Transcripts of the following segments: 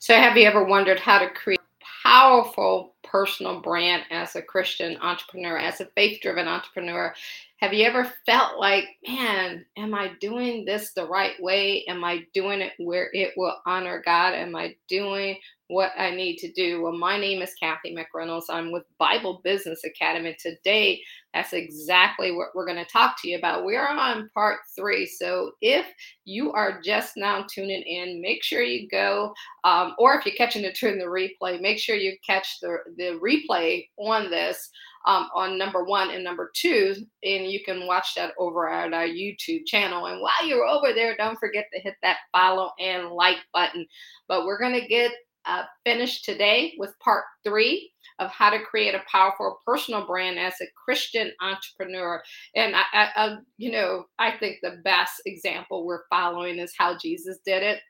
So, have you ever wondered how to create a powerful personal brand as a Christian entrepreneur, as a faith driven entrepreneur? Have you ever felt like, man, am I doing this the right way? Am I doing it where it will honor God? Am I doing what I need to do? Well, my name is Kathy McReynolds. I'm with Bible Business Academy. Today, that's exactly what we're going to talk to you about. We're on part three. So if you are just now tuning in, make sure you go, um, or if you're catching it during the replay, make sure you catch the, the replay on this um, on number one and number two. And you can watch that over at our YouTube channel. And while you're over there, don't forget to hit that follow and like button. But we're going to get uh, finished today with part three of how to create a powerful personal brand as a Christian entrepreneur. And I, I, I, you know, I think the best example we're following is how Jesus did it.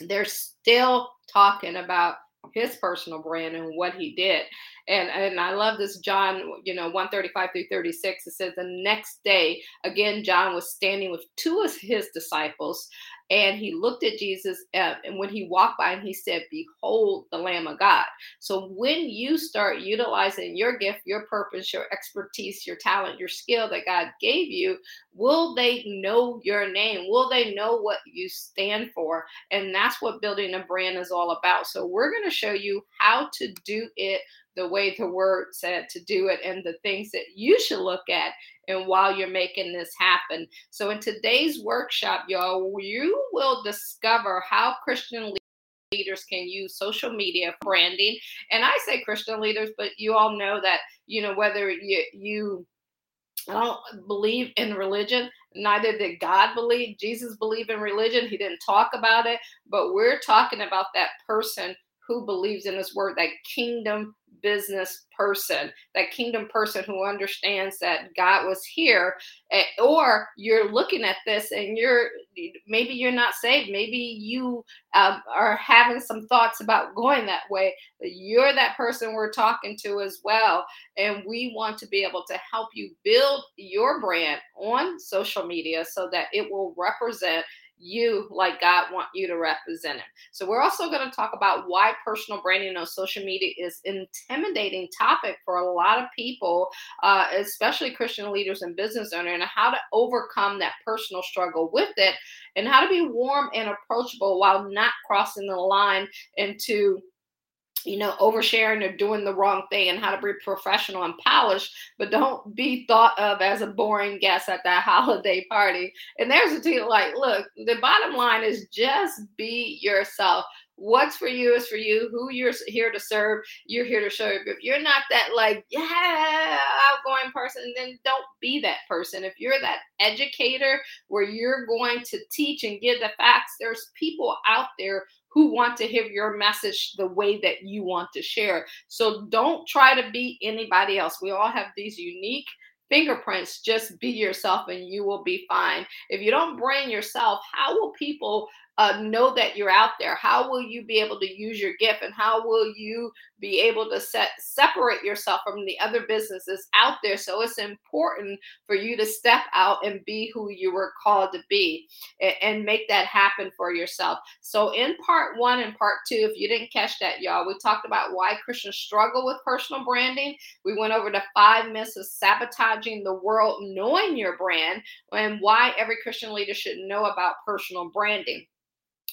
They're still talking about his personal brand and what he did. And and I love this John, you know, 135 through 36. It says the next day, again, John was standing with two of his disciples, and he looked at Jesus uh, and when he walked by and he said, Behold the Lamb of God. So when you start utilizing your gift, your purpose, your expertise, your talent, your skill that God gave you, will they know your name? Will they know what you stand for? And that's what building a brand is all about. So we're going to show you how to do it the way the word said to do it and the things that you should look at and while you're making this happen. So in today's workshop, y'all, you will discover how Christian leaders can use social media branding. And I say Christian leaders, but you all know that, you know, whether you you I don't believe in religion. Neither did God believe. Jesus believed in religion. He didn't talk about it, but we're talking about that person who believes in his word, that kingdom business person, that kingdom person who understands that God was here, or you're looking at this and you're maybe you're not saved, maybe you um, are having some thoughts about going that way. You're that person we're talking to as well, and we want to be able to help you build your brand on social media so that it will represent you like God want you to represent him. So we're also going to talk about why personal branding on social media is intimidating topic for a lot of people, uh, especially Christian leaders and business owners, and how to overcome that personal struggle with it, and how to be warm and approachable while not crossing the line into you know, oversharing or doing the wrong thing and how to be professional and polished, but don't be thought of as a boring guest at that holiday party. And there's a team like, look, the bottom line is just be yourself. What's for you is for you. Who you're here to serve, you're here to serve. If you're not that like, yeah, outgoing person, then don't be that person. If you're that educator where you're going to teach and give the facts, there's people out there who want to hear your message the way that you want to share. So don't try to be anybody else. We all have these unique fingerprints. Just be yourself and you will be fine. If you don't brand yourself, how will people uh, know that you're out there? How will you be able to use your gift and how will you be able to set separate yourself from the other businesses out there? So it's important for you to step out and be who you were called to be and, and make that happen for yourself. So in part one and part two, if you didn't catch that, y'all, we talked about why Christians struggle with personal branding. We went over the five myths of sabotaging the world, knowing your brand, and why every Christian leader should know about personal branding.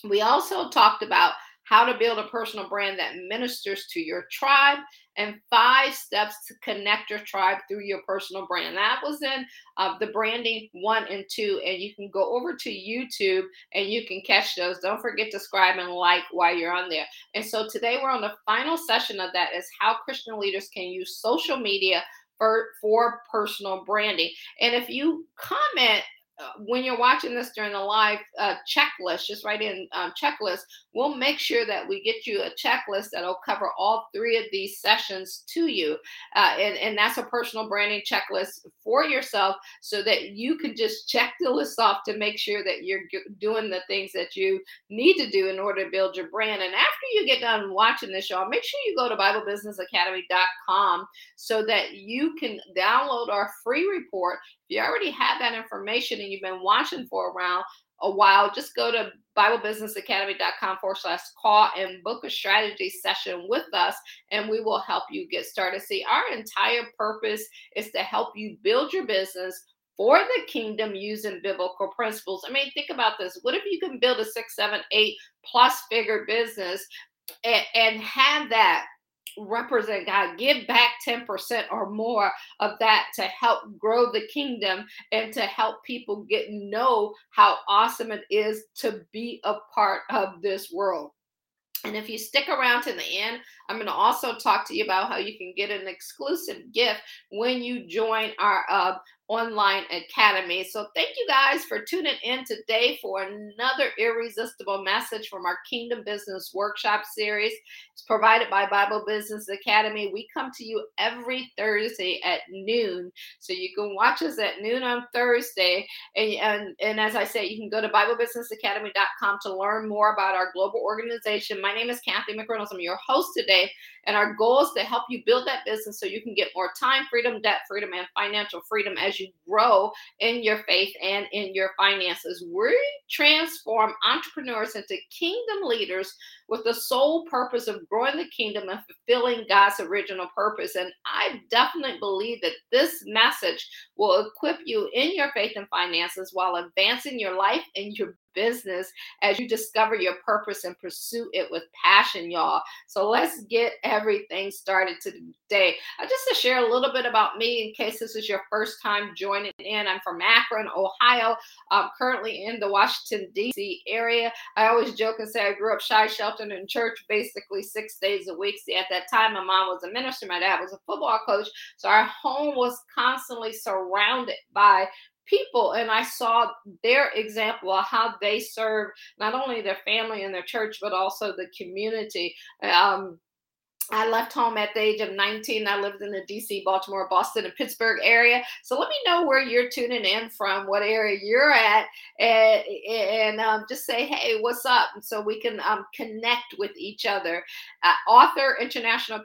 We also talked about how to build a personal brand that ministers to your tribe and five steps to connect your tribe through your personal brand. That was in uh, the branding one and two. And you can go over to YouTube and you can catch those. Don't forget to subscribe and like while you're on there. And so today we're on the final session of that is how Christian leaders can use social media for, for personal branding. And if you comment uh, when you're watching this during the live uh, checklist, just write in um, checklist. We'll make sure that we get you a checklist that'll cover all three of these sessions to you. Uh, and, and that's a personal branding checklist for yourself so that you can just check the list off to make sure that you're g- doing the things that you need to do in order to build your brand. And after you get done watching this, y'all, make sure you go to BibleBusinessAcademy.com so that you can download our free report. If you already have that information and you've been watching for a while, a while, just go to BibleBusinessAcademy.com forward slash call and book a strategy session with us, and we will help you get started. See, our entire purpose is to help you build your business for the kingdom using biblical principles. I mean, think about this. What if you can build a six, seven, eight plus figure business and, and have that represent God. Give back 10% or more of that to help grow the kingdom and to help people get know how awesome it is to be a part of this world. And if you stick around to the end, I'm going to also talk to you about how you can get an exclusive gift when you join our uh, online academy. So thank you guys for tuning in today for another irresistible message from our Kingdom Business Workshop series. It's provided by Bible Business Academy. We come to you every Thursday at noon. So you can watch us at noon on Thursday. And, and, and as I said, you can go to BibleBusinessAcademy.com to learn more about our global organization. My name is Kathy McReynolds. I'm your host today. And our goal is to help you build that business so you can get more time freedom, debt freedom, and financial freedom as you grow in your faith and in your finances. We transform entrepreneurs into kingdom leaders with the sole purpose of growing the kingdom and fulfilling God's original purpose. And I definitely believe that this message will equip you in your faith and finances while advancing your life and your business as you discover your purpose and pursue it with passion, y'all. So let's get everything started today. I uh, just to share a little bit about me in case this is your first time joining in. I'm from Akron, Ohio. I'm currently in the Washington, D.C. area. I always joke and say I grew up shy, sheltered in church basically six days a week. See, at that time, my mom was a minister, my dad was a football coach. So our home was constantly surrounded by people and I saw their example of how they serve not only their family and their church, but also the community. Um, I left home at the age of 19. I lived in the DC, Baltimore, Boston, and Pittsburgh area. So let me know where you're tuning in from, what area you're at, and, and um, just say, hey, what's up? so we can um, connect with each other. Uh, author, international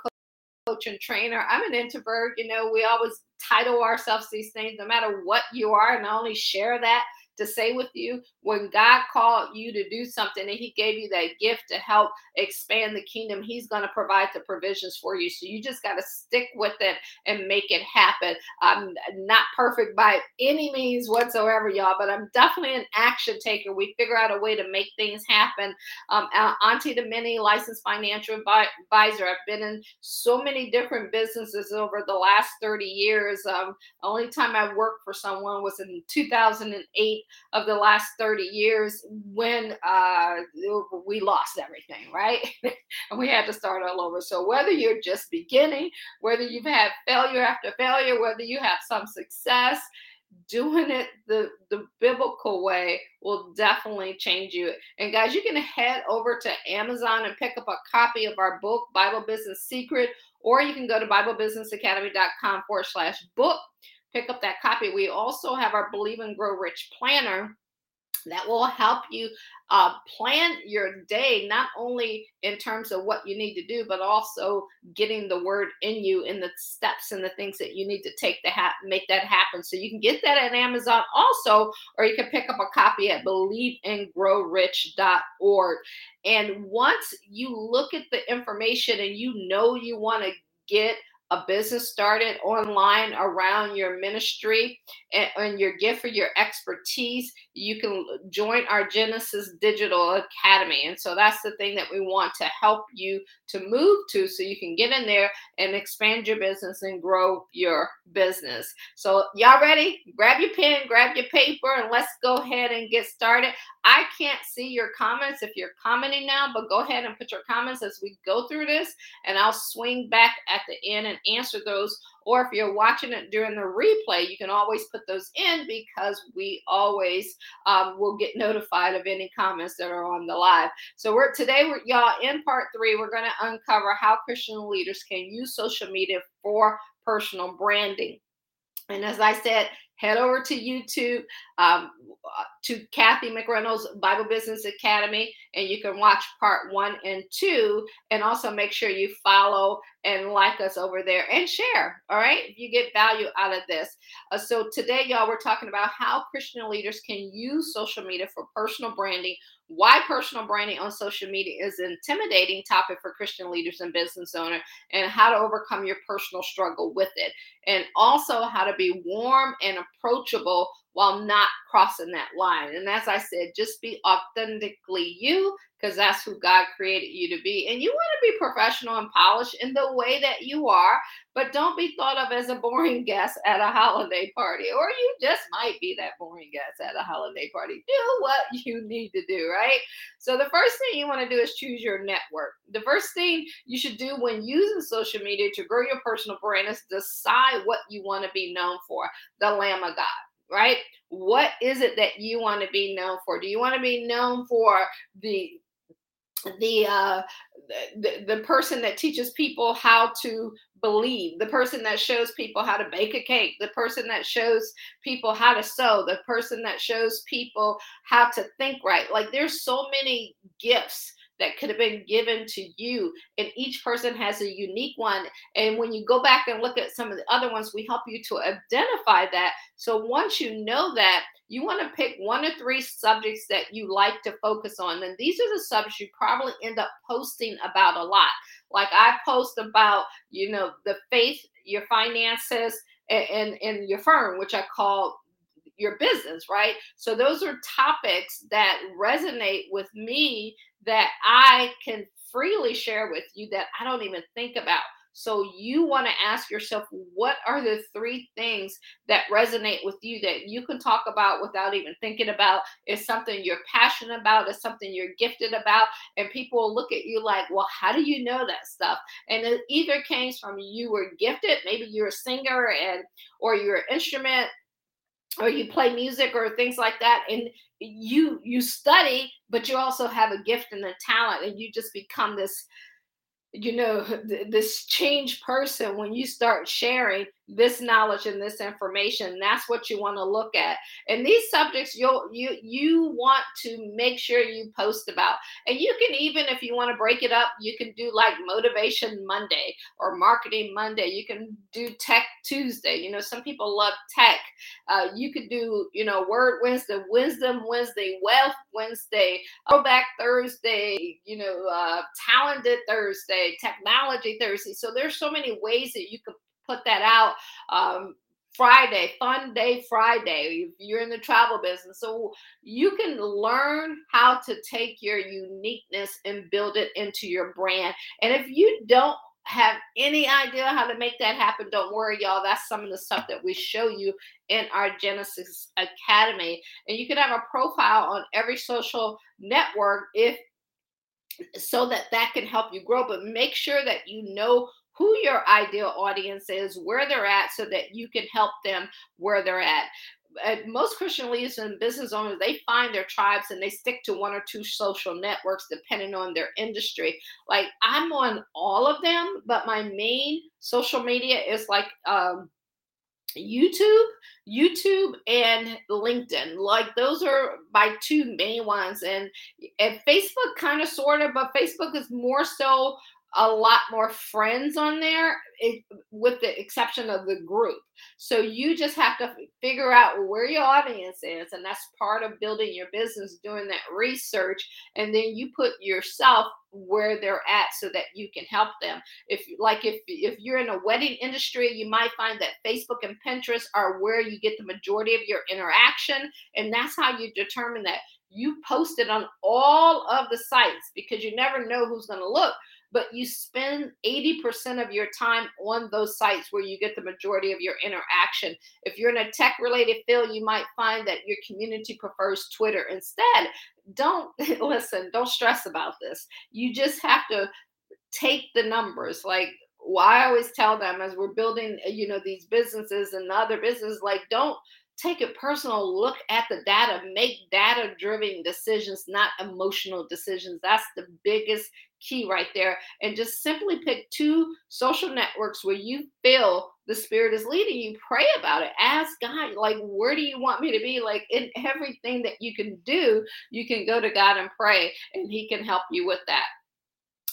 coach and trainer. I'm an introvert. You know, we always title ourselves these things, no matter what you are, and I only share that to say with you when God called you to do something and He gave you that gift to help expand the kingdom, He's going to provide the provisions for you. So you just got to stick with it and make it happen. I'm not perfect by any means whatsoever, y'all, but I'm definitely an action taker. We figure out a way to make things happen. Um, Auntie the Many, licensed financial advisor. I've been in so many different businesses over the last 30 years. Um, the only time I worked for someone was in 2008 of the last 30 years when uh, we lost everything, right? and we had to start all over. So whether you're just beginning, whether you've had failure after failure, whether you have some success, doing it the the biblical way will definitely change you and guys you can head over to amazon and pick up a copy of our book bible business secret or you can go to biblebusinessacademy.com forward slash book pick up that copy. We also have our Believe and Grow Rich planner that will help you uh, plan your day, not only in terms of what you need to do, but also getting the word in you in the steps and the things that you need to take to ha- make that happen. So you can get that at Amazon also, or you can pick up a copy at believeandgrowrich.org. And once you look at the information and you know you want to get a business started online around your ministry and, and, your gift or your expertise, you can join our Genesis Digital Academy. And so that's the thing that we want to help you to move to so you can get in there and expand your business and grow your business. So, y'all ready? Grab your pen, grab your paper, and let's go ahead and get started. I can't see your comments if you're commenting now, but go ahead and put your comments as we go through this, and I'll swing back at the end and answer those. Or if you're watching it during the replay, you can always put those in because we always um, will get notified of any comments that are on the live. So we're today, we're, y'all, in part three, we're going to uncover how Christian leaders can use social media for personal branding. And as I said, head over to YouTube um, to Kathy McReynolds Bible Business Academy, and you can watch part one and two. And also make sure you follow and like us over there and share. All right, you get value out of this. Uh, so today, y'all, we're talking about how Christian leaders can use social media for personal branding why personal branding on social media is an intimidating topic for Christian leaders and business owners, and how to overcome your personal struggle with it, and also how to be warm and approachable while not crossing that line. And as I said, just be authentically you because that's who God created you to be. And you want to be professional and polished in the way that you are, but don't be thought of as a boring guest at a holiday party, or you just might be that boring guest at a holiday party. Do what you need to do, right? So, the first thing you want to do is choose your network. The first thing you should do when using social media to grow your personal brand is decide what you want to be known for the Lamb of God right? What is it that you want to be known for? Do you want to be known for the the uh the, the person that teaches people how to believe the person that shows people how to bake a cake the person that shows people how to sew the person that shows people how to think right like there's so many gifts that could have been given to you. And each person has a unique one. And when you go back and look at some of the other ones, we help you to identify that. So once you know that, you want to pick one or three subjects that you like to focus on. And these are the subjects you probably end up posting about a lot. Like I post about, you know, the faith, your finances, and, and, and your firm, which I call your business, right? So those are topics that resonate with me that I can freely share with you that I don't even think about. So you want to ask yourself, what are the three things that resonate with you that you can talk about without even thinking about? Is something you're passionate about? Is something you're gifted about? And people will look at you like, well, how do you know that stuff? And it either came from you were gifted, maybe you're a singer and or you're an instrument or you play music or things like that and you you study but you also have a gift and a talent and you just become this you know this changed person when you start sharing this knowledge and this information that's what you want to look at. And these subjects you'll you you want to make sure you post about. And you can even if you want to break it up you can do like motivation monday or marketing monday. You can do tech tuesday. You know some people love tech. Uh, you could do you know word wednesday wisdom wednesday wealth wednesday throwback thursday you know uh, talented thursday technology thursday. So there's so many ways that you could put that out. Um, Friday, fun day Friday, if you're in the travel business. So you can learn how to take your uniqueness and build it into your brand. And if you don't have any idea how to make that happen, don't worry, y'all. That's some of the stuff that we show you in our Genesis Academy. And you can have a profile on every social network if so that that can help you grow but make sure that you know who your ideal audience is, where they're at, so that you can help them where they're at. most Christian leaders and business owners, they find their tribes and they stick to one or two social networks depending on their industry. Like I'm on all of them, but my main social media is like um, YouTube, YouTube, and LinkedIn. Like those are my two main ones, and and Facebook kind of sort of, but Facebook is more so a lot more friends on there, it, with the exception of the group. So you just have to figure out where your audience is, and that's part of building your business, doing that research, and then you put yourself where they're at so that you can help them. If like if if you're in a wedding industry, you might find that Facebook and Pinterest are where you get the majority of your interaction, and that's how you determine that you post it on all of the sites because you never know who's going to look but you spend 80% of your time on those sites where you get the majority of your interaction. If you're in a tech related field, you might find that your community prefers Twitter instead. Don't listen, don't stress about this. You just have to take the numbers. Like, well, I always tell them as we're building, uh, you know, these businesses and other businesses, like, don't take a personal look at the data make data driven decisions not emotional decisions that's the biggest key right there. And just simply pick two social networks where you feel the spirit is leading you. Pray about it. Ask god like where do you want me to be? Like in everything that you can do you can go to god and pray and he can help you with that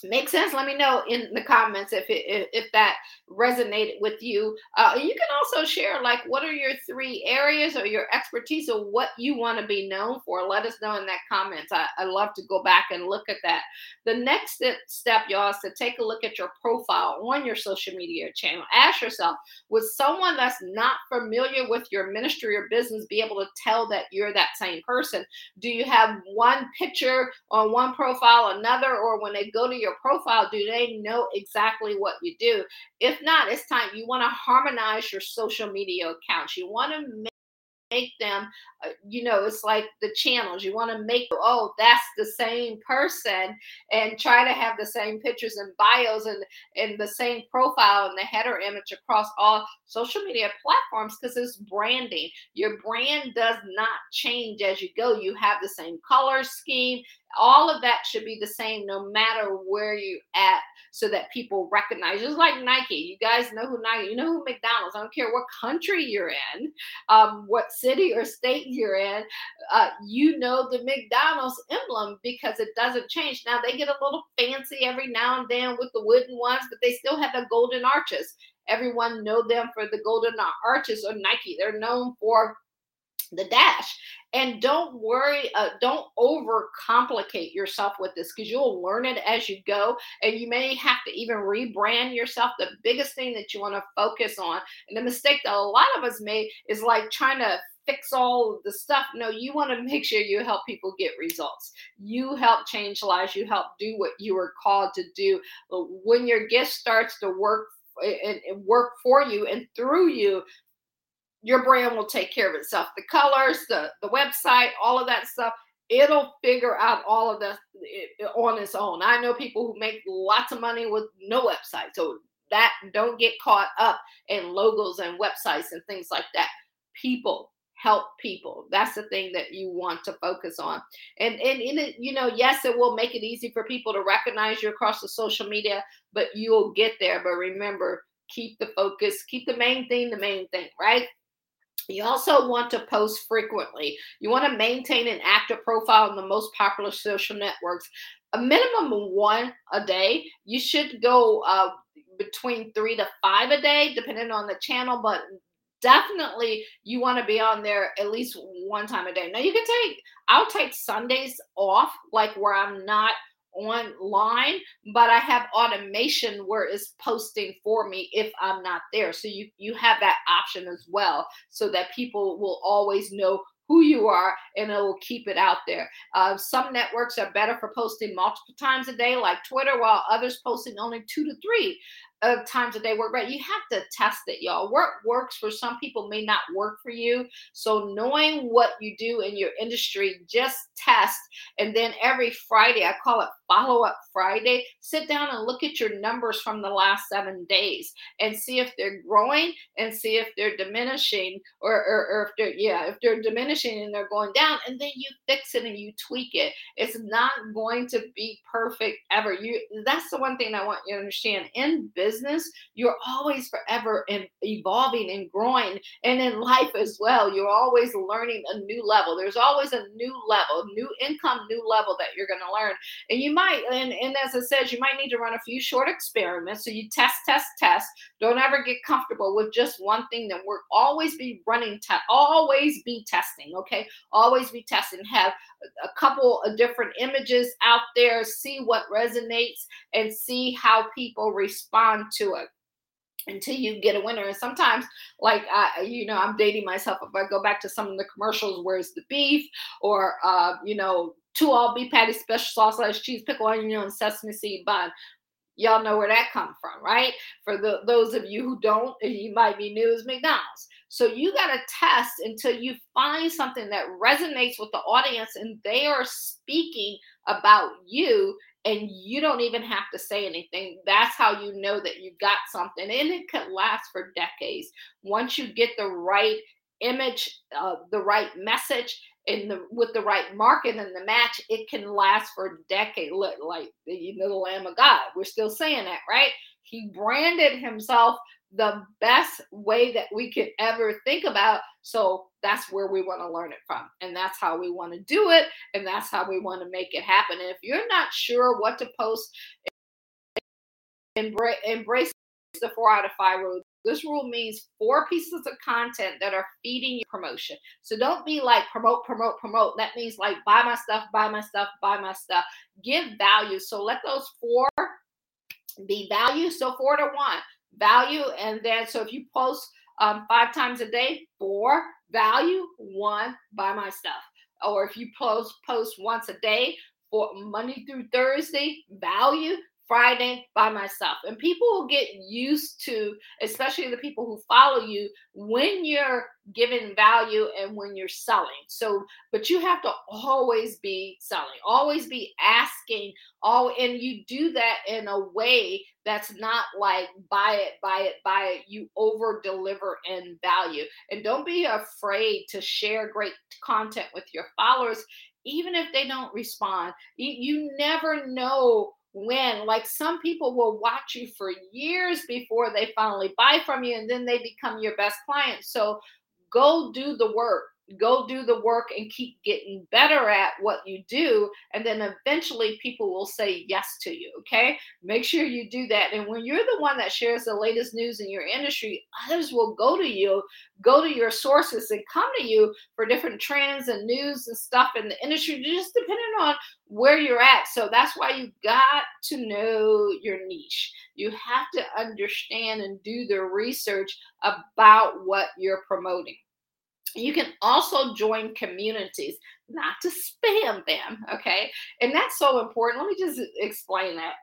Makes sense? Let me know in the comments if it, if, if that resonated with you. Uh, you can also share like what are your three areas or your expertise or what you want to be known for? Let us know in that comments. I, I love to go back and look at that. The next step, step y'all is to take a look at your profile on your social media channel. Ask yourself would someone that's not familiar with your ministry or business be able to tell that you're that same person? Do you have one picture on one profile another or when they go to your your profile, do they know exactly what you do? If not, it's time you want to harmonize your social media accounts. You want to make them uh, you know it's like the channels you want to make oh that's the same person and try to have the same pictures and bios and and the same profile and the header image across all social media platforms because it's branding your brand does not change as you go you have the same color scheme all of that should be the same no matter where you at so that people recognize. Just like nike you guys know who nike you know who mcdonald's i don't care what country you're in um, what city or state you're in uh, you know the mcdonald's emblem because it doesn't change. Now they get a little fancy every now and then with the wooden ones but they still have the golden arches. Everyone know them for the golden arches or nike. They're known for the dash. And don't worry uh, don't over complicate yourself with this because you'll learn it as you go. And you may have to even rebrand yourself. The biggest thing that you want to focus on and the mistake that a lot of us make is like trying to fix all the stuff. No you want to make sure you help people get results. You help change lives. You help do what you were called to do. When your gift starts to work and, and work for you and through you your brand will take care of itself. The colors, the the website, all of that stuff, it'll figure out all of this on its own. I know people who make lots of money with no website, so that don't get caught up in logos and websites and things like that. People help people. That's the thing that you want to focus on. And and in it, you know, yes, it will make it easy for people to recognize you across the social media, but you'll get there. But remember, keep the focus, keep the main thing the main thing, right? You also want to post frequently. You want to maintain an active profile in the most popular social networks. A minimum of one a day. You should go uh, between three to five a day, depending on the channel, but definitely you want to be on there at least one time a day. Now you can take, I'll take Sundays off, like where I'm not online, but I have automation where it's posting for me if I'm not there. So you you have that option as well, so that people will always know who you are and it will keep it out there. Uh, some networks are better for posting multiple times a day, like Twitter, while others posting only two to three of times a day work right? You have to test it y'all. What works for some people may not work for you. So knowing what you do in your industry just test. And then every friday i call it follow up friday sit down and look at your numbers from the last seven days and see if they're growing and see if they're diminishing or, or, or if they're yeah if they're diminishing and they're going down and then you fix it and you tweak it. It's not going to be perfect ever. You that's the one thing i want you to understand. In business business, you're always forever evolving and growing. And in life as well, you're always learning a new level. There's always a new level, new income, new level that you're going to learn. And you might, and, and as I said, you might need to run a few short experiments. So you test, test, test. Don't ever get comfortable with just one thing that we're always be running, te- always be testing, okay? Always be testing. Have a couple of different images out there, see what resonates, and see how people respond to it until you get a winner. And sometimes, like I, you know, I'm dating myself. If I go back to some of the commercials, where's the beef, or uh, you know, two all beef patty, special sauce, slash cheese, pickle, onion, and sesame seed bun. Y'all know where that come from, right? For the those of you who don't, you might be new as McDonald's. So you got to test until you find something that resonates with the audience and they are speaking about you and you don't even have to say anything. That's how you know that you got something and it could last for decades. Once you get the right image, uh, the right message, in the with the right market and the match, it can last for a decade. Like you know, the Lamb of God. We're still saying that, right? He branded himself the best way that we could ever think about. So that's where we want to learn it from. And that's how we want to do it. And that's how we want to make it happen. And if you're not sure what to post, embrace, embrace the four out of five rule. This rule means four pieces of content that are feeding your promotion. So don't be like promote, promote, promote. That means like buy my stuff, buy my stuff, buy my stuff. Give value. So let those four be value. So four to one value. And then, so if you post um, five times a day, four value, one buy my stuff. Or if you post post once a day for Monday through Thursday, value, Friday by myself. And people will get used to, especially the people who follow you, when you're giving value and when you're selling. So, but you have to always be selling, always be asking, all and you do that in a way that's not like buy it, buy it, buy it. You over deliver in value. And don't be afraid to share great content with your followers even if they don't respond. You, you never know when like some people will watch you for years before they finally buy from you and then they become your best client. So go do the work go do the work and keep getting better at what you do and then eventually people will say yes to you okay? Make sure you do that and when you're the one that shares the latest news in your industry others will go to you go to your sources and come to you for different trends and news and stuff in the industry just depending on where you're at. So that's why you got to know your niche. You have to understand and do the research about what you're promoting you can also join communities, not to spam them, okay? And that's so important. Let me just explain that.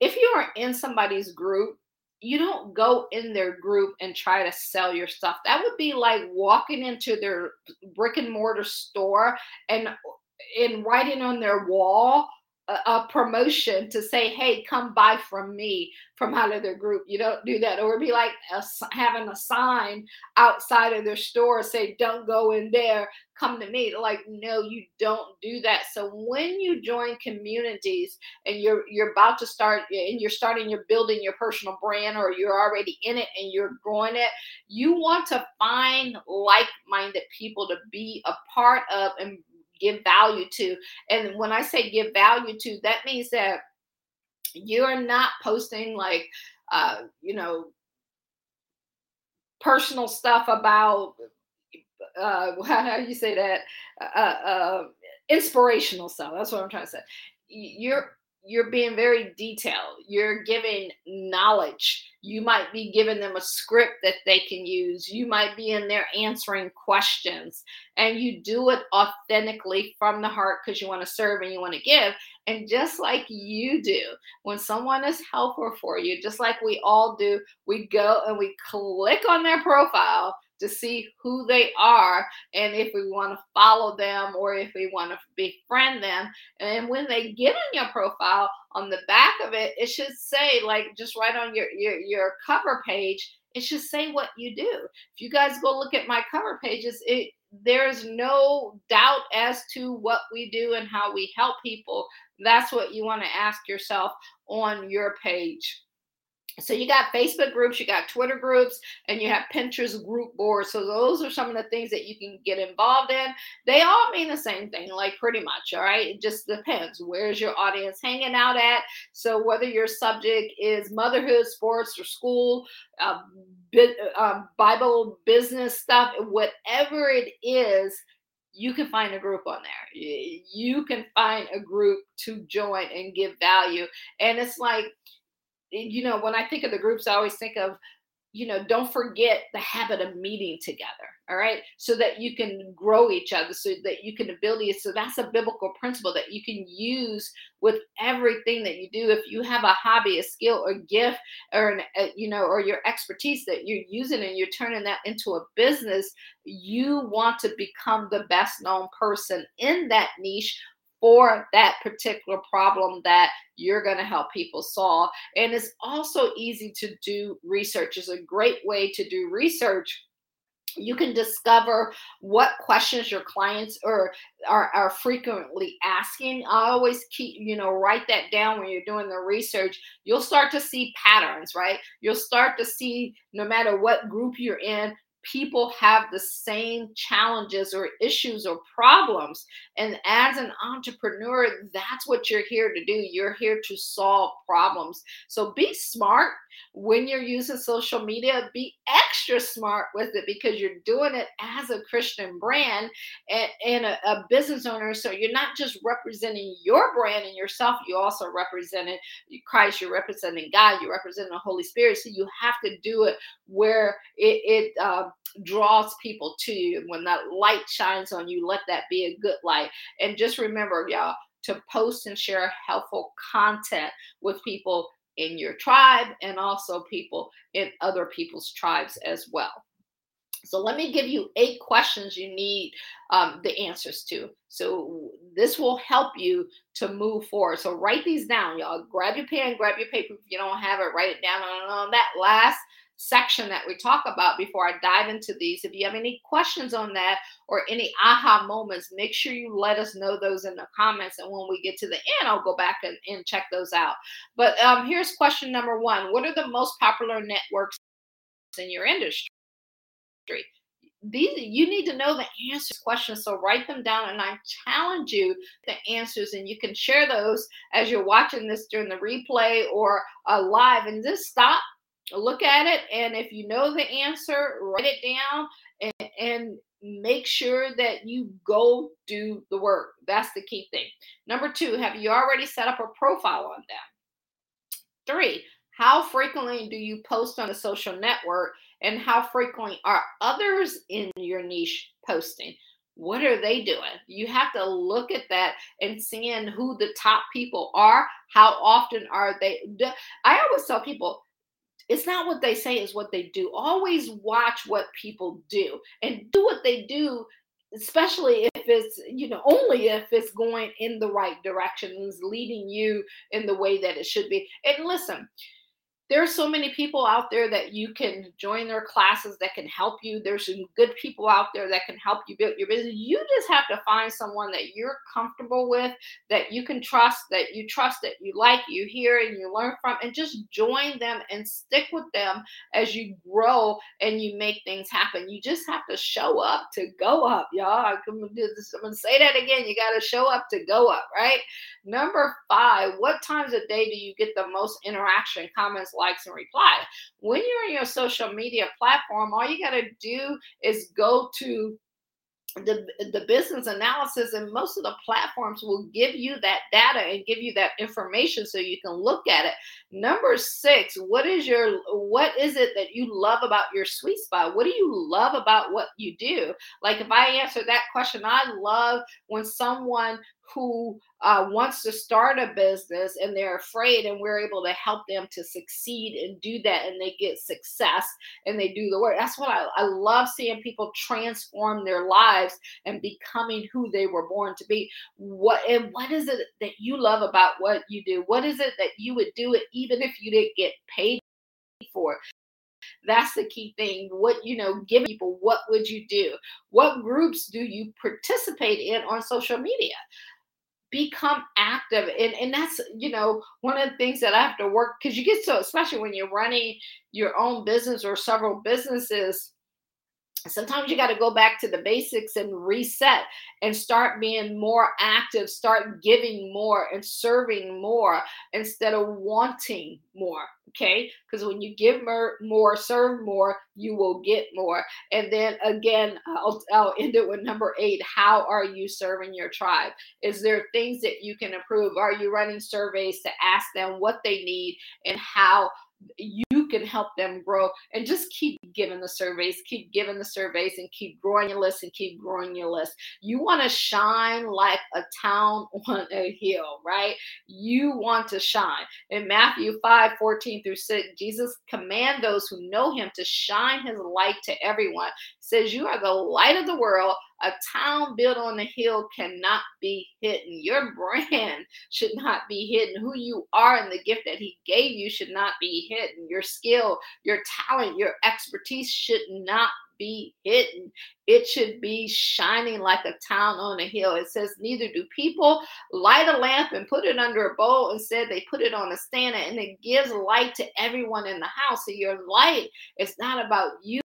If you are in somebody's group, you don't go in their group and try to sell your stuff. That would be like walking into their brick and mortar store and and writing on their wall a, promotion to say, hey, come buy from me from out of their group. You don't do that. Or be like a, having a sign outside of their store say, don't go in there, come to me. Like, no, you don't do that. So when you join communities and you're you're about to start and you're starting, you're building your personal brand or you're already in it and you're growing it, you want to find like-minded people to be a part of and give value to. And when I say give value to, that means that you're not posting like, uh, you know, personal stuff about uh, how do you say that? Uh, uh, inspirational stuff. That's what I'm trying to say. You're you're being very detailed. You're giving knowledge. You might be giving them a script that they can use. You might be in there answering questions. And you do it authentically from the heart because you want to serve and you want to give. And just like you do, when someone is helpful for you, just like we all do, we go and we click on their profile to see who they are and if we want to follow them or if we want to befriend them. And when they get on your profile, on the back of it, it should say, like just right on your, your, your cover page, it should say what you do. If you guys go look at my cover pages, it there's no doubt as to what we do and how we help people. That's what you want to ask yourself on your page so you got Facebook groups, you got Twitter groups, and you have Pinterest group boards. So those are some of the things that you can get involved in. They all mean the same thing, like pretty much. All right, it just depends. Where's your audience hanging out at? So whether your subject is motherhood, sports, or school, uh, uh, Bible, business stuff, whatever it is, you can find a group on there. You can find a group to join and give value. And it's like you know, when I think of the groups, I always think of, you know, don't forget the habit of meeting together. All right. So that you can grow each other, so that you can build it. So that's a biblical principle that you can use with everything that you do. If you have a hobby, a skill, or gift, or an, a, you know, or your expertise that you're using and you're turning that into a business, you want to become the best known person in that niche for that particular problem that you're going to help people solve. And it's also easy to do research. It's a great way to do research you can discover what questions your clients are, are are frequently asking i always keep you know write that down when you're doing the research you'll start to see patterns right you'll start to see no matter what group you're in people have the same challenges or issues or problems. And as an entrepreneur, that's what you're here to do. You're here to solve problems. So be smart when you're using social media. Be extra smart with it because you're doing it as a Christian brand and, and a, a business owner. So you're not just representing your brand and yourself, you also representing Christ, you're representing God, you're representing the Holy Spirit. So you have to do it where it, it uh, draws people to you. And when that light shines on you, let that be a good light. And just remember, y'all, to post and share helpful content with people in your tribe and also people in other people's tribes as well. So let me give you eight questions you need um, the answers to. So this will help you to move forward. So write these down, y'all. Grab your pen, grab your paper. If you don't have it, write it down on, on that last section that we talk about before I dive into these. If you have any questions on that or any aha moments, make sure you let us know those in the comments. And when we get to the end, I'll go back and, and check those out. But um, here's question number one What are the most popular networks in your industry? These you need to know the answers questions, so write them down, and I challenge you the answers, and you can share those as you're watching this during the replay or uh, live, and just stop look at it and if you know the answer write it down and, and make sure that you go do the work. That's the key thing. Number two have you already set up a profile on them? Three how frequently do you post on a social network and how frequently are others in your niche posting? What are they doing? You have to look at that and seeing who the top people are. How often are they? I always tell people it's not what they say is what they do. Always watch what people do and do what they do especially if it's you know only if it's going in the right directions leading you in the way that it should be. And listen there are so many people out there that you can join their classes that can help you. There's some good people out there that can help you build your business. You just have to find someone that you're comfortable with, that you can trust, that you trust, that you like, you hear, and you learn from, and just join them and stick with them as you grow and you make things happen. You just have to show up to go up, y'all. I'm gonna, I'm gonna say that again. You got to show up to go up, right? Number five, what times a day do you get the most interaction, comments, likes, and reply. When you're in your social media platform, all you got to do is go to the, the business analysis and most of the platforms will give you that data and give you that information so you can look at it. Number six what is your what is it that you love about your sweet spot? What do you love about what you do? Like if i answer that question i love when someone who uh, wants to start a business and they're afraid, and we're able to help them to succeed and do that, and they get success and they do the work. That's what I, I love seeing people transform their lives and becoming who they were born to be. What and what is it that you love about what you do? What is it that you would do it even if you didn't get paid for? that's the key thing what you know give people what would you do what groups do you participate in on social media become active. And and that's you know one of the things that i have to work because you get so especially when you're running your own business or several businesses sometimes you got to go back to the basics and reset and start being more active start giving more and serving more instead of wanting more okay? Because when you give more, more serve more you will get more. And then again I'll, I'll end it with number eight how are you serving your tribe? Is there things that you can improve? Are you running surveys to ask them what they need and how you can help them grow and just keep giving the surveys, keep giving the surveys and keep growing your list and keep growing your list. You want to shine like a town on a hill, right? You want to shine. In Matthew 5 14 through 6, Jesus command those who know him to shine his light to everyone. Says, You are the light of the world. A town built on a hill cannot be hidden. Your brand should not be hidden. Who you are and the gift that He gave you should not be hidden. Your skill, your talent, your expertise should not be hidden. It should be shining like a town on a hill. It says, Neither do people light a lamp and put it under a bowl. Instead, they put it on a stand and it gives light to everyone in the house. So your light is not about you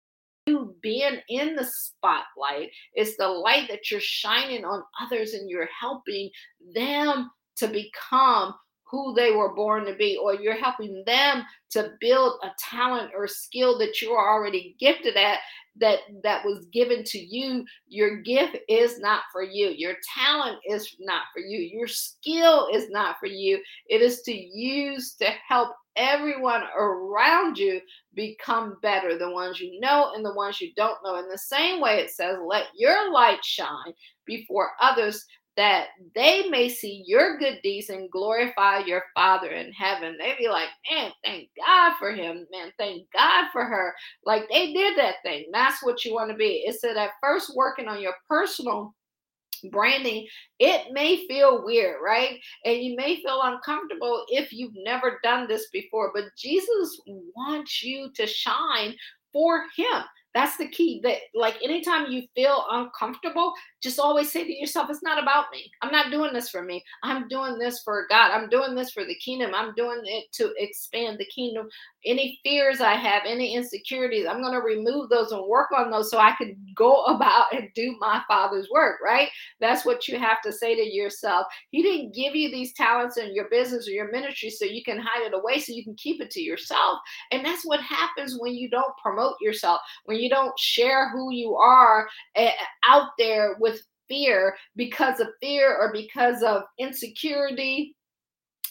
being in the spotlight. It's the light that you're shining on others and you're helping them to become who they were born to be, or you're helping them to build a talent or skill that you're already gifted at that that was given to you your gift is not for you. Your talent is not for you. Your skill is not for you. It is to use to help everyone around you become better the ones you know and the ones you don't know. In the same way it says let your light shine before others that they may see your good deeds and glorify your Father in heaven. They be like, man, thank God for him, man, thank God for her. Like they did that thing. That's what you want to be. It said at first working on your personal branding, it may feel weird, right? And you may feel uncomfortable if you've never done this before, but Jesus wants you to shine for him. That's the key. That like anytime you feel uncomfortable, just always say to yourself, it's not about me. I'm not doing this for me. I'm doing this for God. I'm doing this for the kingdom. I'm doing it to expand the kingdom. Any fears I have, any insecurities, I'm going to remove those and work on those so I can go about and do my father's work, right? That's what you have to say to yourself. He didn't give you these talents in your business or your ministry so you can hide it away so you can keep it to yourself. And that's what happens when you don't promote yourself, when you don't share who you are uh, out there with fear because of fear or because of insecurity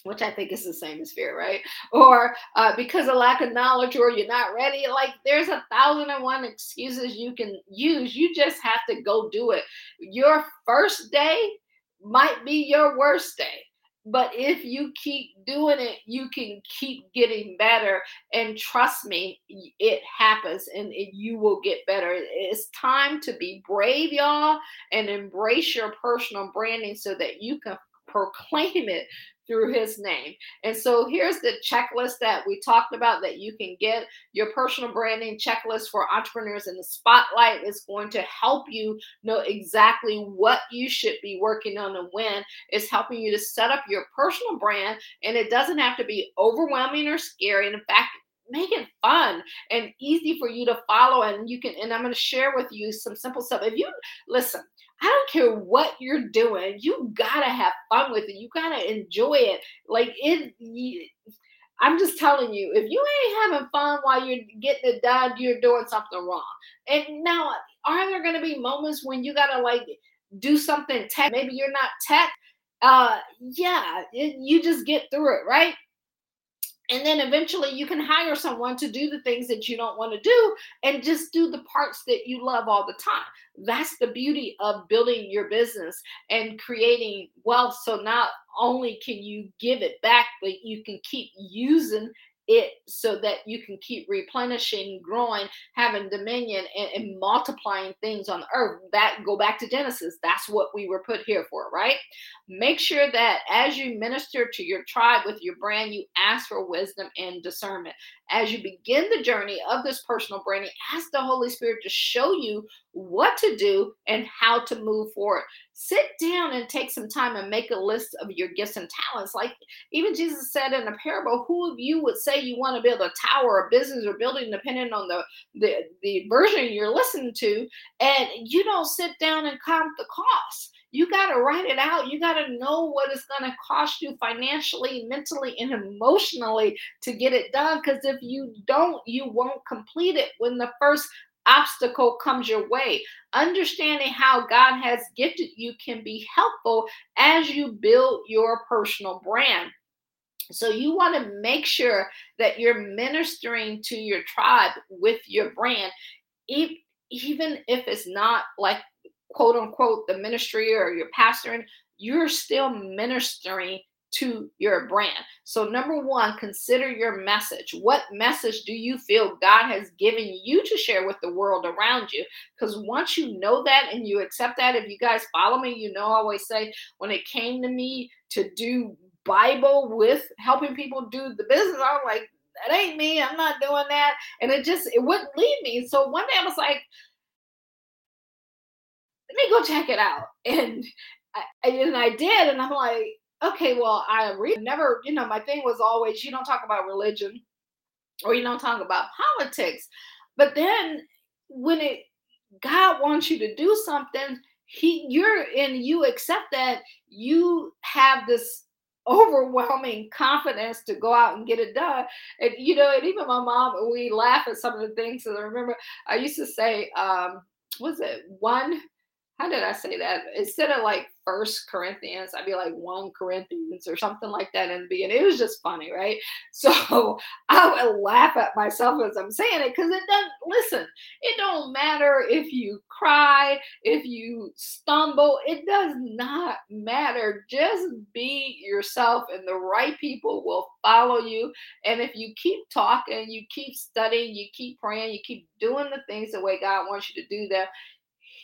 which I think is the same as fear, right? Or uh, because of lack of knowledge, or you're not ready. Like there's a thousand and one excuses you can use. You just have to go do it. Your first day might be your worst day. But if you keep doing it, you can keep getting better. And trust me, it happens and it, you will get better. It's time to be brave, y'all, and embrace your personal branding so that you can proclaim it through his name. And so here's the checklist that we talked about that you can get your personal branding checklist for entrepreneurs in the spotlight is going to help you know exactly what you should be working on and when. It's helping you to set up your personal brand and it doesn't have to be overwhelming or scary. In fact, make it fun and easy for you to follow and you can and i'm going to share with you some simple stuff. If you listen i don't care what you're doing you gotta have fun with it. You gotta enjoy it. Like it you, i'm just telling you if you ain't having fun while you're getting it done you're doing something wrong. And now are there going to be moments when you gotta like do something tech? Maybe you're not tech uh yeah it, you just get through it right and then eventually you can hire someone to do the things that you don't want to do and just do the parts that you love all the time. That's the beauty of building your business and creating wealth so not only can you give it back but you can keep using it so that you can keep replenishing, growing, having dominion, and, and, multiplying things on earth. That go back to Genesis. That's what we were put here for, right? Make sure that as you minister to your tribe with your brand, you ask for wisdom and discernment. As you begin the journey of this personal branding, ask the Holy Spirit to show you what to do and how to move forward. Sit down and take some time and make a list of your gifts and talents. Like even Jesus said in a parable, who of you would say you want to build a tower, a business, or building, depending on the, the, the version you're listening to, and you don't sit down and count the cost you got to write it out. You got to know what it's going to cost you financially, mentally, and emotionally to get it done. Because if you don't, you won't complete it when the first obstacle comes your way. Understanding how God has gifted you can be helpful as you build your personal brand. So, you want to make sure that you're ministering to your tribe with your brand, even if it's not like quote unquote the ministry or your pastoring, you're still ministering to your brand. So, number one, consider your message. What message do you feel God has given you to share with the world around you? Because once you know that and you accept that, if you guys follow me, you know, I always say when it came to me to do Bible with helping people do the business, I'm like, that ain't me. I'm not doing that. And it just, it wouldn't leave me. So one day I was like, me go check it out. And I, and I did. And I'm like, okay, well, I really never, you know, my thing was always, you don't talk about religion or you don't talk about politics. But then when it, God wants you to do something, he you're and you accept that you have this overwhelming confidence to go out and get it done. And you know, and even my mom, we laugh at some of the things. And I remember I used to say, um, was it one? How did I say that? Instead of like First Corinthians. I'd be like one Corinthians or something like that in the beginning. It was just funny, right? So I would laugh at myself as I'm saying it because it doesn't listen, it don't matter if you cry, if you stumble, it does not matter. Just be yourself, and the right people will follow you. And if you keep talking, you keep studying, you keep praying, you keep doing the things the way God wants you to do them,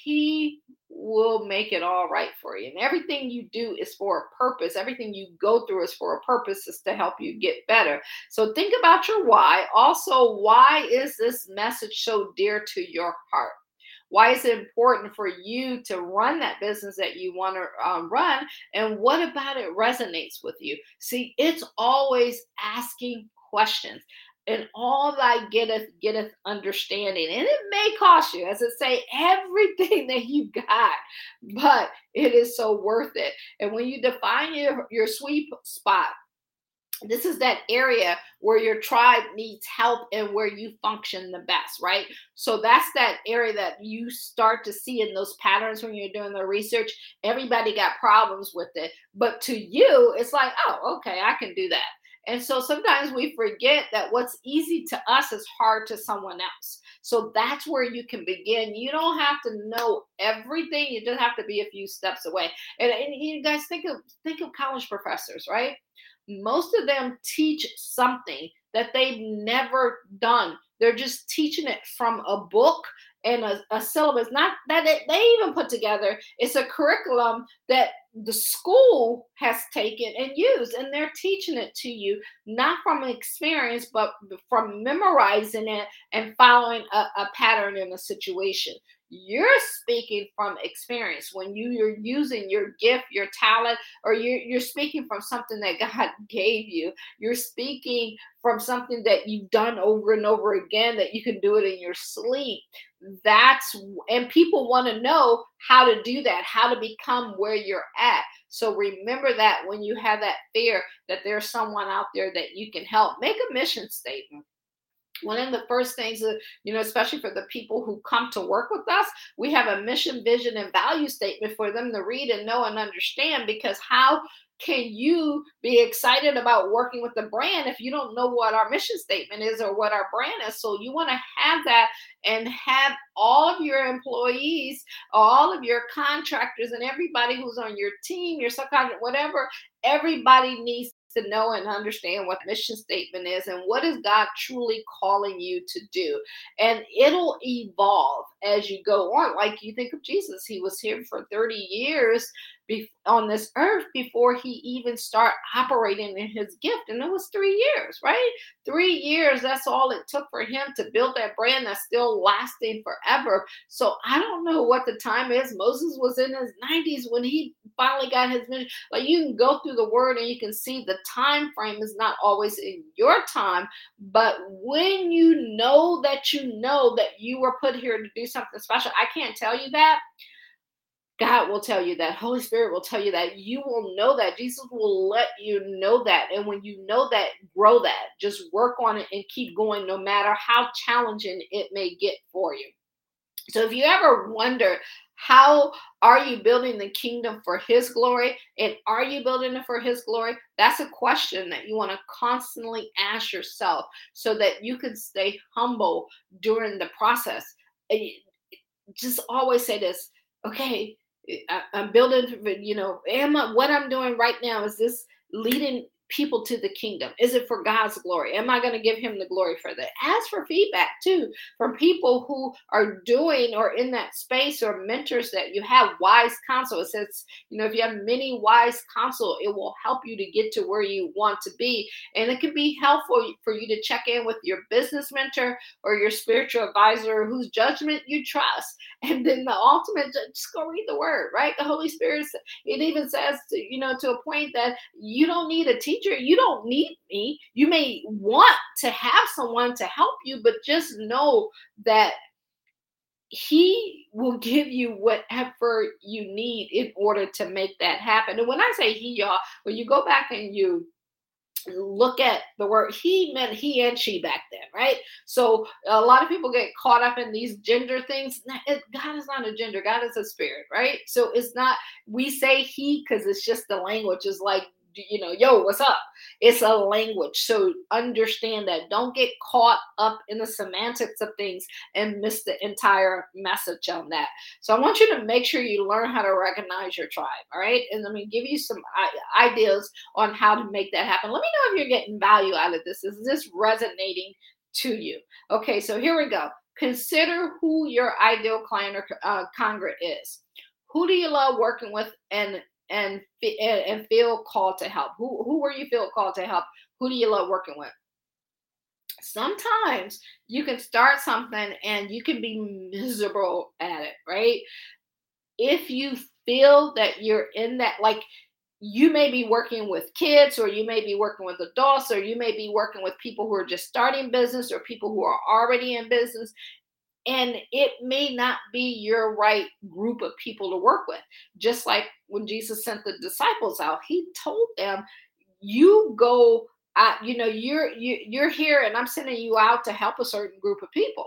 He will make it all right for you. And everything you do is for a purpose. Everything you go through is for a purpose, is to help you get better. So think about your why. Also, why is this message so dear to your heart? Why is it important for you to run that business that you want to um, run? And what about it resonates with you? See, it's always asking questions and all thy getteth getteth understanding and it may cost you as it say everything that you got but it is so worth it and when you define your, your sweet spot this is that area where your tribe needs help and where you function the best, right? So that's that area that you start to see in those patterns when you're doing the research. Everybody got problems with it, but to you, it's like, oh, okay, I can do that. And so sometimes we forget that what's easy to us is hard to someone else. So that's where you can begin. You don't have to know everything. You just have to be a few steps away. And, and you guys think of think of college professors, right? Most of them teach something that they've never done. They're just teaching it from a book and a, a syllabus, not that it, they even put together. It's a curriculum that the school has taken and used, and they're teaching it to you, not from experience, but from memorizing it and following a, a pattern in a situation. You're speaking from experience when you, are using your gift, your talent, or you're, you're speaking from something that God gave you. You're speaking from something that you've done over and over again that you can do it in your sleep. That's and people want to know how to do that, how to become where you're at. So remember that when you have that fear that there's someone out there that you can help, make a mission statement one of the first things that you know especially for the people who come to work with us we have a mission vision and value statement for them to read and know and understand because how can you be excited about working with the brand if you don't know what our mission statement is or what our brand is? So you want to have that and have all of your employees all of your contractors and everybody who's on your team your subcontract whatever everybody needs to know and understand what mission statement is and what is God truly calling you to do. And it'll evolve as you go on. Like you think of Jesus, he was here for 30 years on this earth before he even start operating in his gift and it was three years right? Three years that's all it took for him to build that brand that's still lasting forever. So i don't know what the time is. Moses was in his 90s when he finally got his mission like you can go through the word and you can see the time frame is not always in your time but when you know that you know that you were put here to do something special i can't tell you that God will tell you that. Holy Spirit will tell you that. You will know that. Jesus will let you know that. And when you know that, grow that. Just work on it and keep going, no matter how challenging it may get for you. So if you ever wonder, how are you building the kingdom for his glory? And are you building it for his glory? That's a question that you want to constantly ask yourself so that you can stay humble during the process. Just always say this okay, I, am building, you know, am I, what I'm doing right now is this leading people to the kingdom? Is it for God's glory? Am I going to give him the glory for that? Ask for feedback too from people who are doing or in that space or mentors that you have wise counsel. It says, you know, if you have many wise counsel, it will help you to get to where you want to be. And it can be helpful for you to check in with your business mentor or your spiritual advisor whose judgment you trust. And then the ultimate, just go read the word, right? The Holy Spirit, it even says, to, you know, to a point that you don't need a teacher. You don't need me. You may want to have someone to help you, but just know that he will give you whatever you need in order to make that happen. And when I say he, y'all, when you go back and you look at the word he meant he and she back then right so a lot of people get caught up in these gender things god is not a gender god is a spirit right so it's not we say he because it's just the language is like you know, yo, what's up? It's a language. So understand that. Don't get caught up in the semantics of things and miss the entire message on that. So I want you to make sure you learn how to recognize your tribe. All right. And let me give you some ideas on how to make that happen. Let me know if you're getting value out of this. Is this resonating to you? Okay. So here we go. Consider who your ideal client or uh, congregant is. Who do you love working with and and and feel called to help? Who who were you feel called to help? Who do you love working with? Sometimes you can start something and you can be miserable at it, right? If you feel that you're in that, like you may be working with kids or you may be working with adults or you may be working with people who are just starting business or people who are already in business and it may not be your right group of people to work with. Just like when jesus sent the disciples out he told them you go uh, you know you're you, you're here and i'm sending you out to help a certain group of people.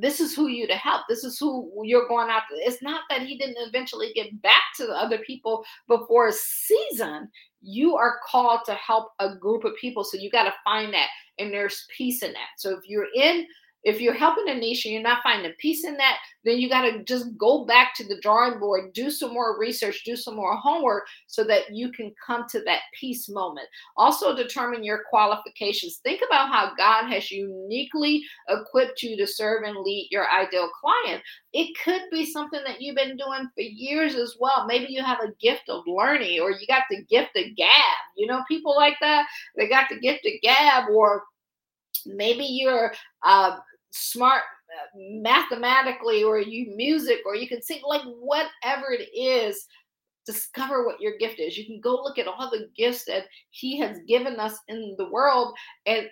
This is who you to help. This is who you're going after. It's not that he didn't eventually get back to the other people before a season. You are called to help a group of people so you got to find that and there's peace in that. So if you're in if you're helping a niche and you're not finding peace in that, then you got to just go back to the drawing board, do some more research, do some more homework so that you can come to that peace moment. Also, determine your qualifications. Think about how God has uniquely equipped you to serve and lead your ideal client. It could be something that you've been doing for years as well. Maybe you have a gift of learning or you got the gift of gab. You know, people like that, they got the gift of gab or maybe you're uh, smart mathematically or you music or you can sing like whatever it is discover what your gift is. You can go look at all the gifts that he has given us in the world and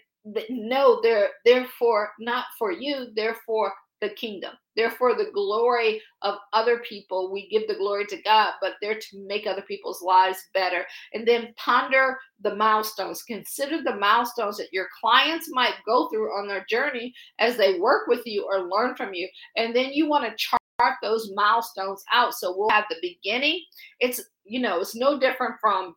no they're therefore not for you they're for the kingdom. Therefore, the glory of other people, we give the glory to God, but they're to make other people's lives better. And then ponder the milestones. Consider the milestones that your clients might go through on their journey as they work with you or learn from you. And then you want to chart those milestones out. So we'll have the beginning. It's, you know, it's no different from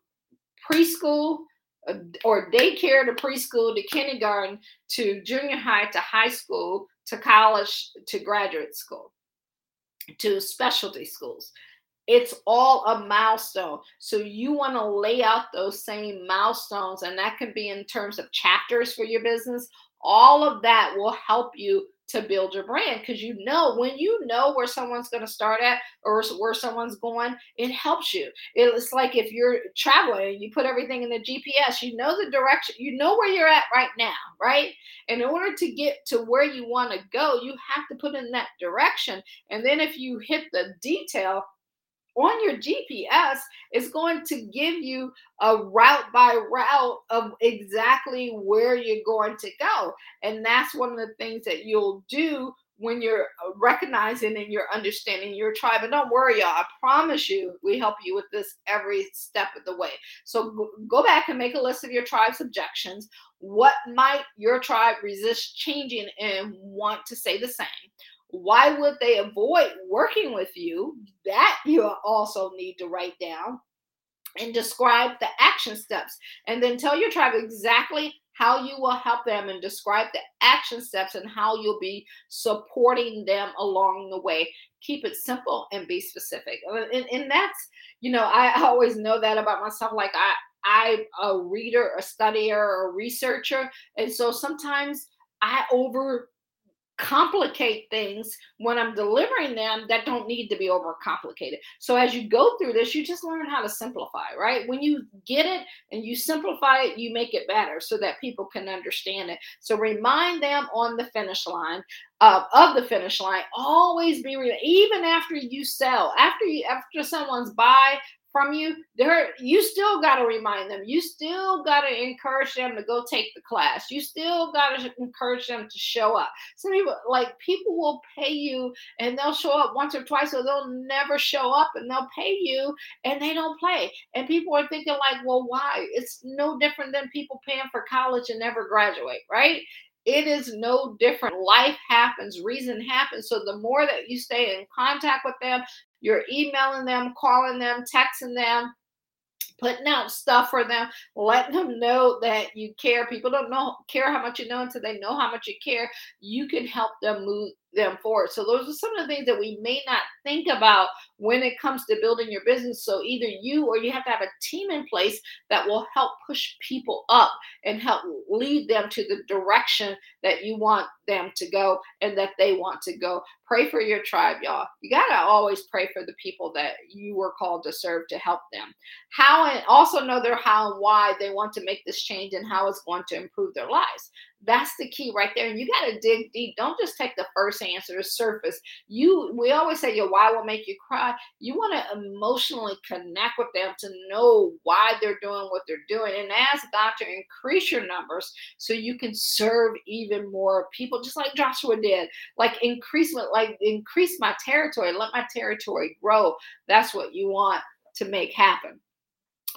preschool uh, or daycare to preschool to kindergarten to junior high to high school to college to graduate school to specialty schools. It's all a milestone. So you want to lay out those same milestones, and that can be in terms of chapters for your business. All of that will help you to build your brand because you know when you know where someone's going to start at or where someone's going it helps you. It's like if you're traveling you put everything in the gps you know the direction you know where you're at right now right? In order to get to where you want to go you have to put in that direction. And then if you hit the detail on your GPS is going to give you a route by route of exactly where you're going to go. And that's one of the things that you'll do when you're uh, recognizing and you're understanding your tribe. And don't worry, y'all, I promise you, we help you with this every step of the way. So go back and make a list of your tribe's objections. What might your tribe resist changing and want to say the same? Why would they avoid working with you? That you also need to write down and describe the action steps. And then tell your tribe exactly how you will help them and describe the action steps and how you'll be supporting them along the way. Keep it simple and be specific. And, and that's, you know, I always know that about myself. Like, I, I'm a reader, a studier, a researcher. And so sometimes I over complicate things when I'm delivering them that don't need to be overcomplicated. So as you go through this, you just learn how to simplify, right? When you get it and you simplify it, you make it better so that people can understand it. So remind them on the finish line uh, of the finish line. Always be re- even after you sell, after you after someone's buy from you, there you still got to remind them. You still got to encourage them to go take the class. You still got to encourage them to show up. Some people like people will pay you and they'll show up once or twice, or they'll never show up and they'll pay you and they don't play. And people are thinking like, well, why? It's no different than people paying for college and never graduate, right? it is no different. Life happens, reason happens. So the more that you stay in contact with them, you're emailing them, calling them, texting them, putting out stuff for them, letting them know that you care. People don't know care how much you know until they know how much you care. You can help them move them forward. So those are some of the things that we may not think about when it comes to building your business. So either you or you have to have a team in place that will help push people up and help lead them to the direction that you want them to go and that they want to go. Pray for your tribe, y'all. You got to always pray for the people that you were called to serve to help them. How and also know their how and why they want to make this change and how it's going to improve their lives. That's the key right there. And you got to dig deep. Don't just take the first answer, the surface. You, we always say your why will make you cry. You want to emotionally connect with them to know why they're doing what they're doing, and ask God to increase your numbers so you can serve even more people, just like Joshua did. Like increase, like increase my territory. Let my territory grow. That's what you want to make happen.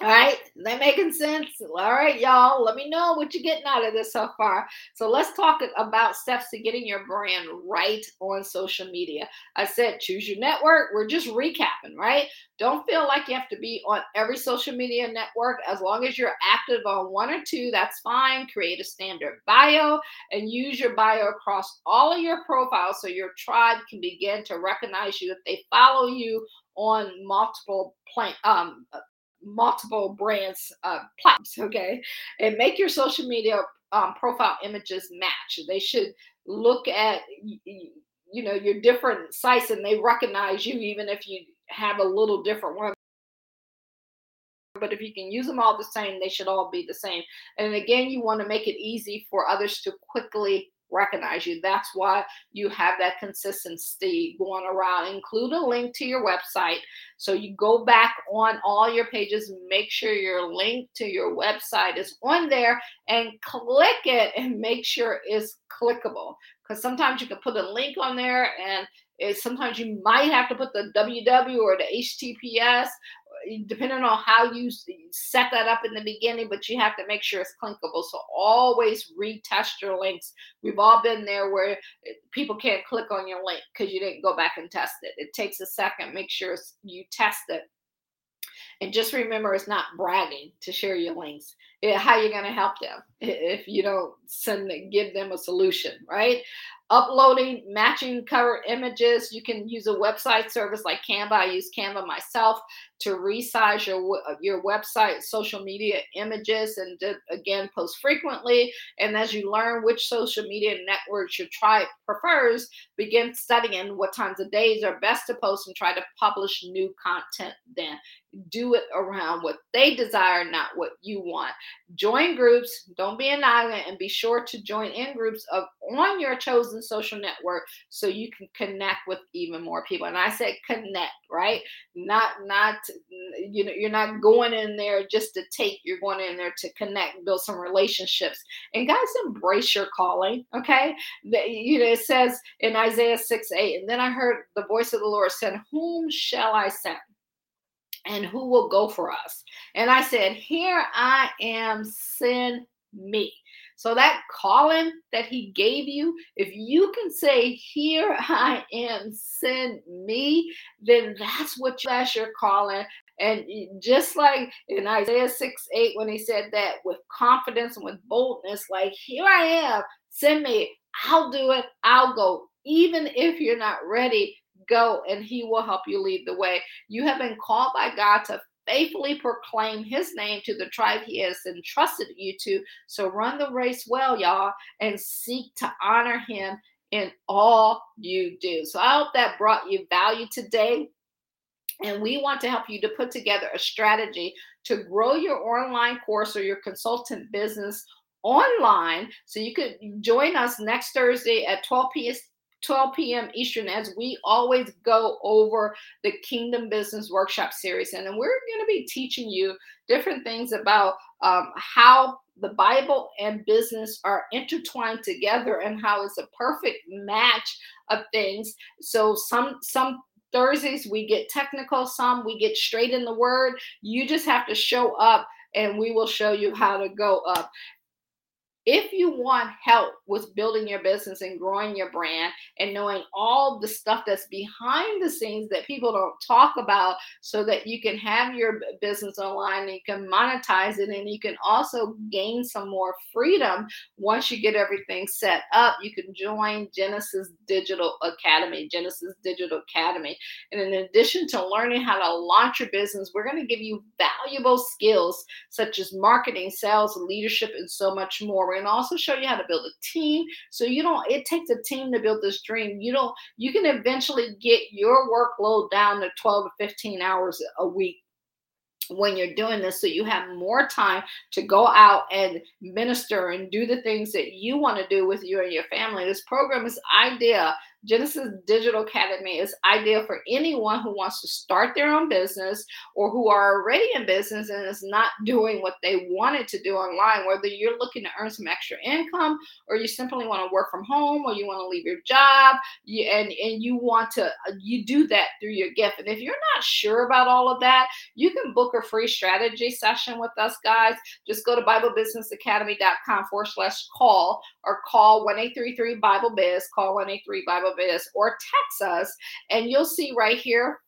All right, that making sense? All right, y'all. Let me know what you're getting out of this so far. So let's talk about steps to getting your brand right on social media. I said choose your network. We're just recapping, right? Don't feel like you have to be on every social media network. As long as you're active on one or two, that's fine. Create a standard bio and use your bio across all of your profiles so your tribe can begin to recognize you if they follow you on multiple plant um multiple brands uh, platforms, okay? And make your social media um, profile images match. They should look at you know your different sites and they recognize you even if you have a little different one but if you can use them all the same they should all be the same and again you want to make it easy for others to quickly recognize you. That's why you have that consistency going around. Include a link to your website. So you go back on all your pages, make sure your link to your website is on there and click it and make sure it's clickable. Because sometimes you can put a link on there and it, sometimes you might have to put the www or the https depending on how you set that up in the beginning, but you have to make sure it's clickable. So always retest your links. We've all been there where eh, people can't click on your link because you didn't go back and test it. It takes a second. Make sure you test it. And just remember, it's not bragging to share your links. It, how you're going to help them if you don't send give them a solution, right? uploading matching cover images. You can use a website service like Canva. I use Canva myself to resize your uh, your website social media images and to, again post frequently. And as you learn which social media networks your tribe prefers, begin studying what times of days are best to post and try to publish new content then do it around what they desire, not what you want. Join groups, don't be an island, and be sure to join in groups of on your chosen social network so you can connect with even more people. And I said connect, right? Not not you know, you're not going in there just to take, you're going in there to connect, build some relationships. And guys, embrace your calling, okay? The, you know, it says in Isaiah 6 8, and then I heard the voice of the Lord said, Whom shall I send? and who will go for us? And I said, Here I am, send me. So that calling that he gave you, if you can say, Here I am, send me, then that's what that's your calling. And just like in Isaiah 6 8, when he said that with confidence and with boldness, like, Here I am, send me, I'll do it, I'll go. Even if you're not ready, go and he will help you lead the way. You have been called by God to faithfully proclaim his name to the tribe he has entrusted you to. So run the race well, y'all, and seek to honor him in all you do. So I hope that brought you value today. And we want to help you to put together a strategy to grow your online course or your consultant business online. So you could join us next Thursday at 12 p.m. 12 p.m. Eastern as we always go over the Kingdom Business Workshop series. And we're going to be teaching you different things about um, how the Bible and business are intertwined together and how it's a perfect match of things. So some some Thursdays we get technical, some we get straight in the word. You just have to show up and we will show you how to go up. If you want help with building your business and growing your brand and knowing all the stuff that's behind the scenes that people don't talk about so that you can have your business online and you can monetize it and you can also gain some more freedom once you get everything set up, you can join Genesis Digital Academy, Genesis Digital Academy. And in addition to learning how to launch your business, we're going to give you valuable skills such as marketing, sales, leadership, and so much more and also show you how to build a team. So you don't, it takes a team to build this dream. You don't, you can eventually get your workload down to 12 to 15 hours a week when you're doing this so you have more time to go out and minister and do the things that you want to do with you and your family this program is idea Genesis Digital Academy is ideal for anyone who wants to start their own business or who are already in business and is not doing what they wanted to do online, whether you're looking to earn some extra income or you simply want to work from home or you want to leave your job you, and, and you want to, you do that through your gift. And if you're not sure about all of that, you can book a free strategy session with us, guys. Just go to BibleBusinessAcademy.com forward slash call or call 1 833 Bible Biz, call 1 833 Bible of or text us and you'll see right here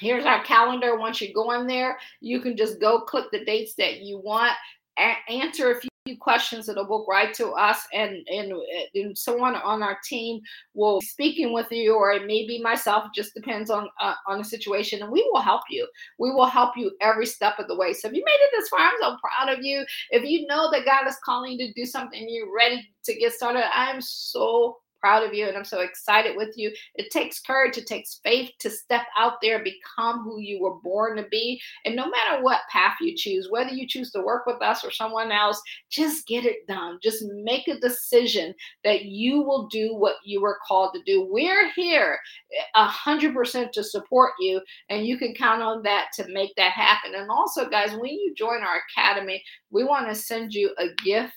here's our calendar. Once you go in there you can just go click the dates that you want a- answer a few questions it'll book right to us and, and and someone on our team will be speaking with you or it may be myself just depends on uh, on the situation and we will help you. We will help you every step of the way. So if you made it this far i'm so proud of you. If you know that god is calling you to do something you're ready to get started. I'm so proud of you and I'm so excited with you. It takes courage, it takes faith to step out there, become who you were born to be. And no matter what path you choose, whether you choose to work with us or someone else, just get it done. Just make a decision that you will do what you were called to do. We're here eh, a hundred percent to support you, and you can count on that to make that happen. And also, guys, when you join our academy, we want to send you a gift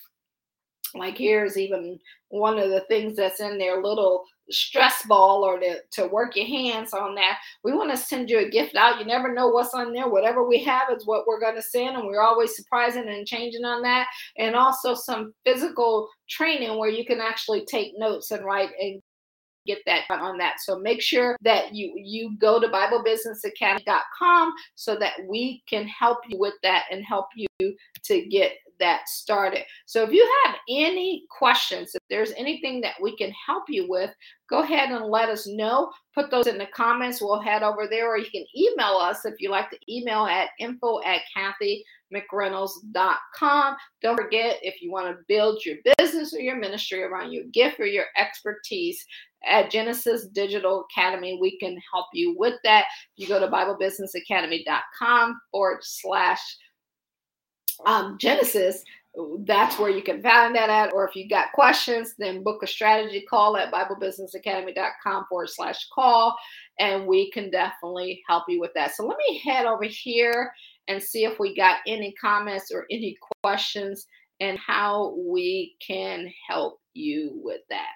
like here's even one of the things that's in their little stress ball or to, to work your hands on that. We want to send you a gift out. You never know what's on there. Whatever we have is what we're going to send, and we're always surprising and changing on that. And also some physical training where you can actually take notes and write and get that on that. So make sure that you you go to BibleBusinessAcademy.com so that we can help you with that and help you to get that started. So if you have any questions, if there's anything that we can help you with, go ahead and let us know. Put those in the comments. We'll head over there, or you can email us if you like to email at info at kathymcreynolds.com. Don't forget, if you want to build your business or your ministry around your gift or your expertise, at Genesis Digital Academy, we can help you with that. You go to BibleBusinessAcademy.com forward slash um, Genesis, that's where you can find that at. Or if you got questions, then book a strategy call at BibleBusinessAcademy.com forward slash call, and we can definitely help you with that. So let me head over here and see if we got any comments or any questions and how we can help you with that.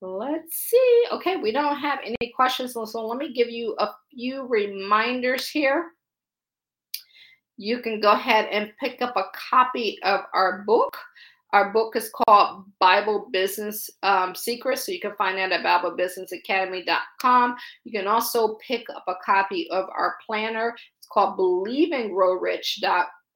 Let's see. Okay, we don't have any questions. So let me give you a few reminders here you can go ahead and pick up a copy of our book. Our book is called Bible Business um, Secrets, so you can find that at BibleBusinessAcademy.com. You can also pick up a copy of our planner. It's called Believe and Grow Rich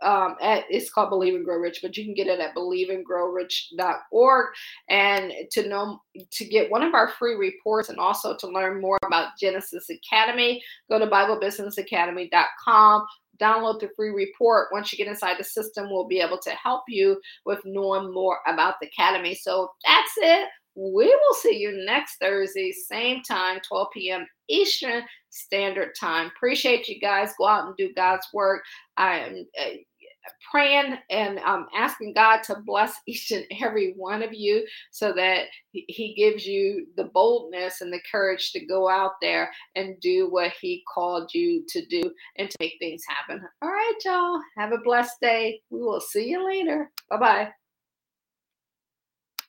um, at it's called Believe and Grow Rich, but you can get it at believeandgrowrich.org. And to know to get one of our free reports and also to learn more about Genesis Academy, go to BibleBusinessAcademy.com. Download the free report. Once you get inside the system, we'll be able to help you with knowing more about the Academy. So that's it. We will see you next Thursday, same time, 12 p.m. Eastern Standard Time. Appreciate you guys. Go out and do God's work. I am uh, praying and um, asking God to bless each and every one of you so that He gives you the boldness and the courage to go out there and do what He called you to do and to make things happen. All right, y'all. Have a blessed day. We will see you later. Bye bye.